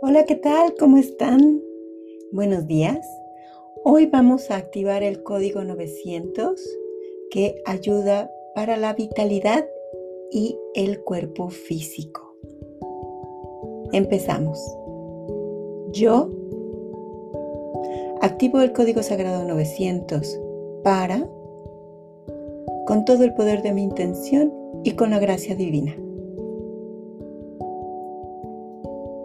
Hola, ¿qué tal? ¿Cómo están? Buenos días. Hoy vamos a activar el código 900 que ayuda para la vitalidad y el cuerpo físico. Empezamos. Yo activo el código sagrado 900 para, con todo el poder de mi intención y con la gracia divina.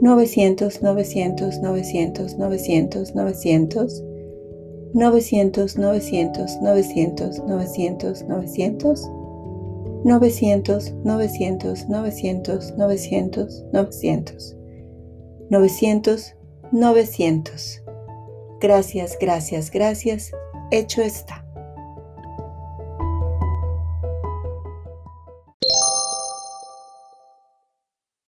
900, 900, 900, 900, 900, 900, 900, 900, 900, 900, 900, 900, 900, 900, 900, 900, 900, 900, 900. Gracias, gracias, gracias. Hecho está.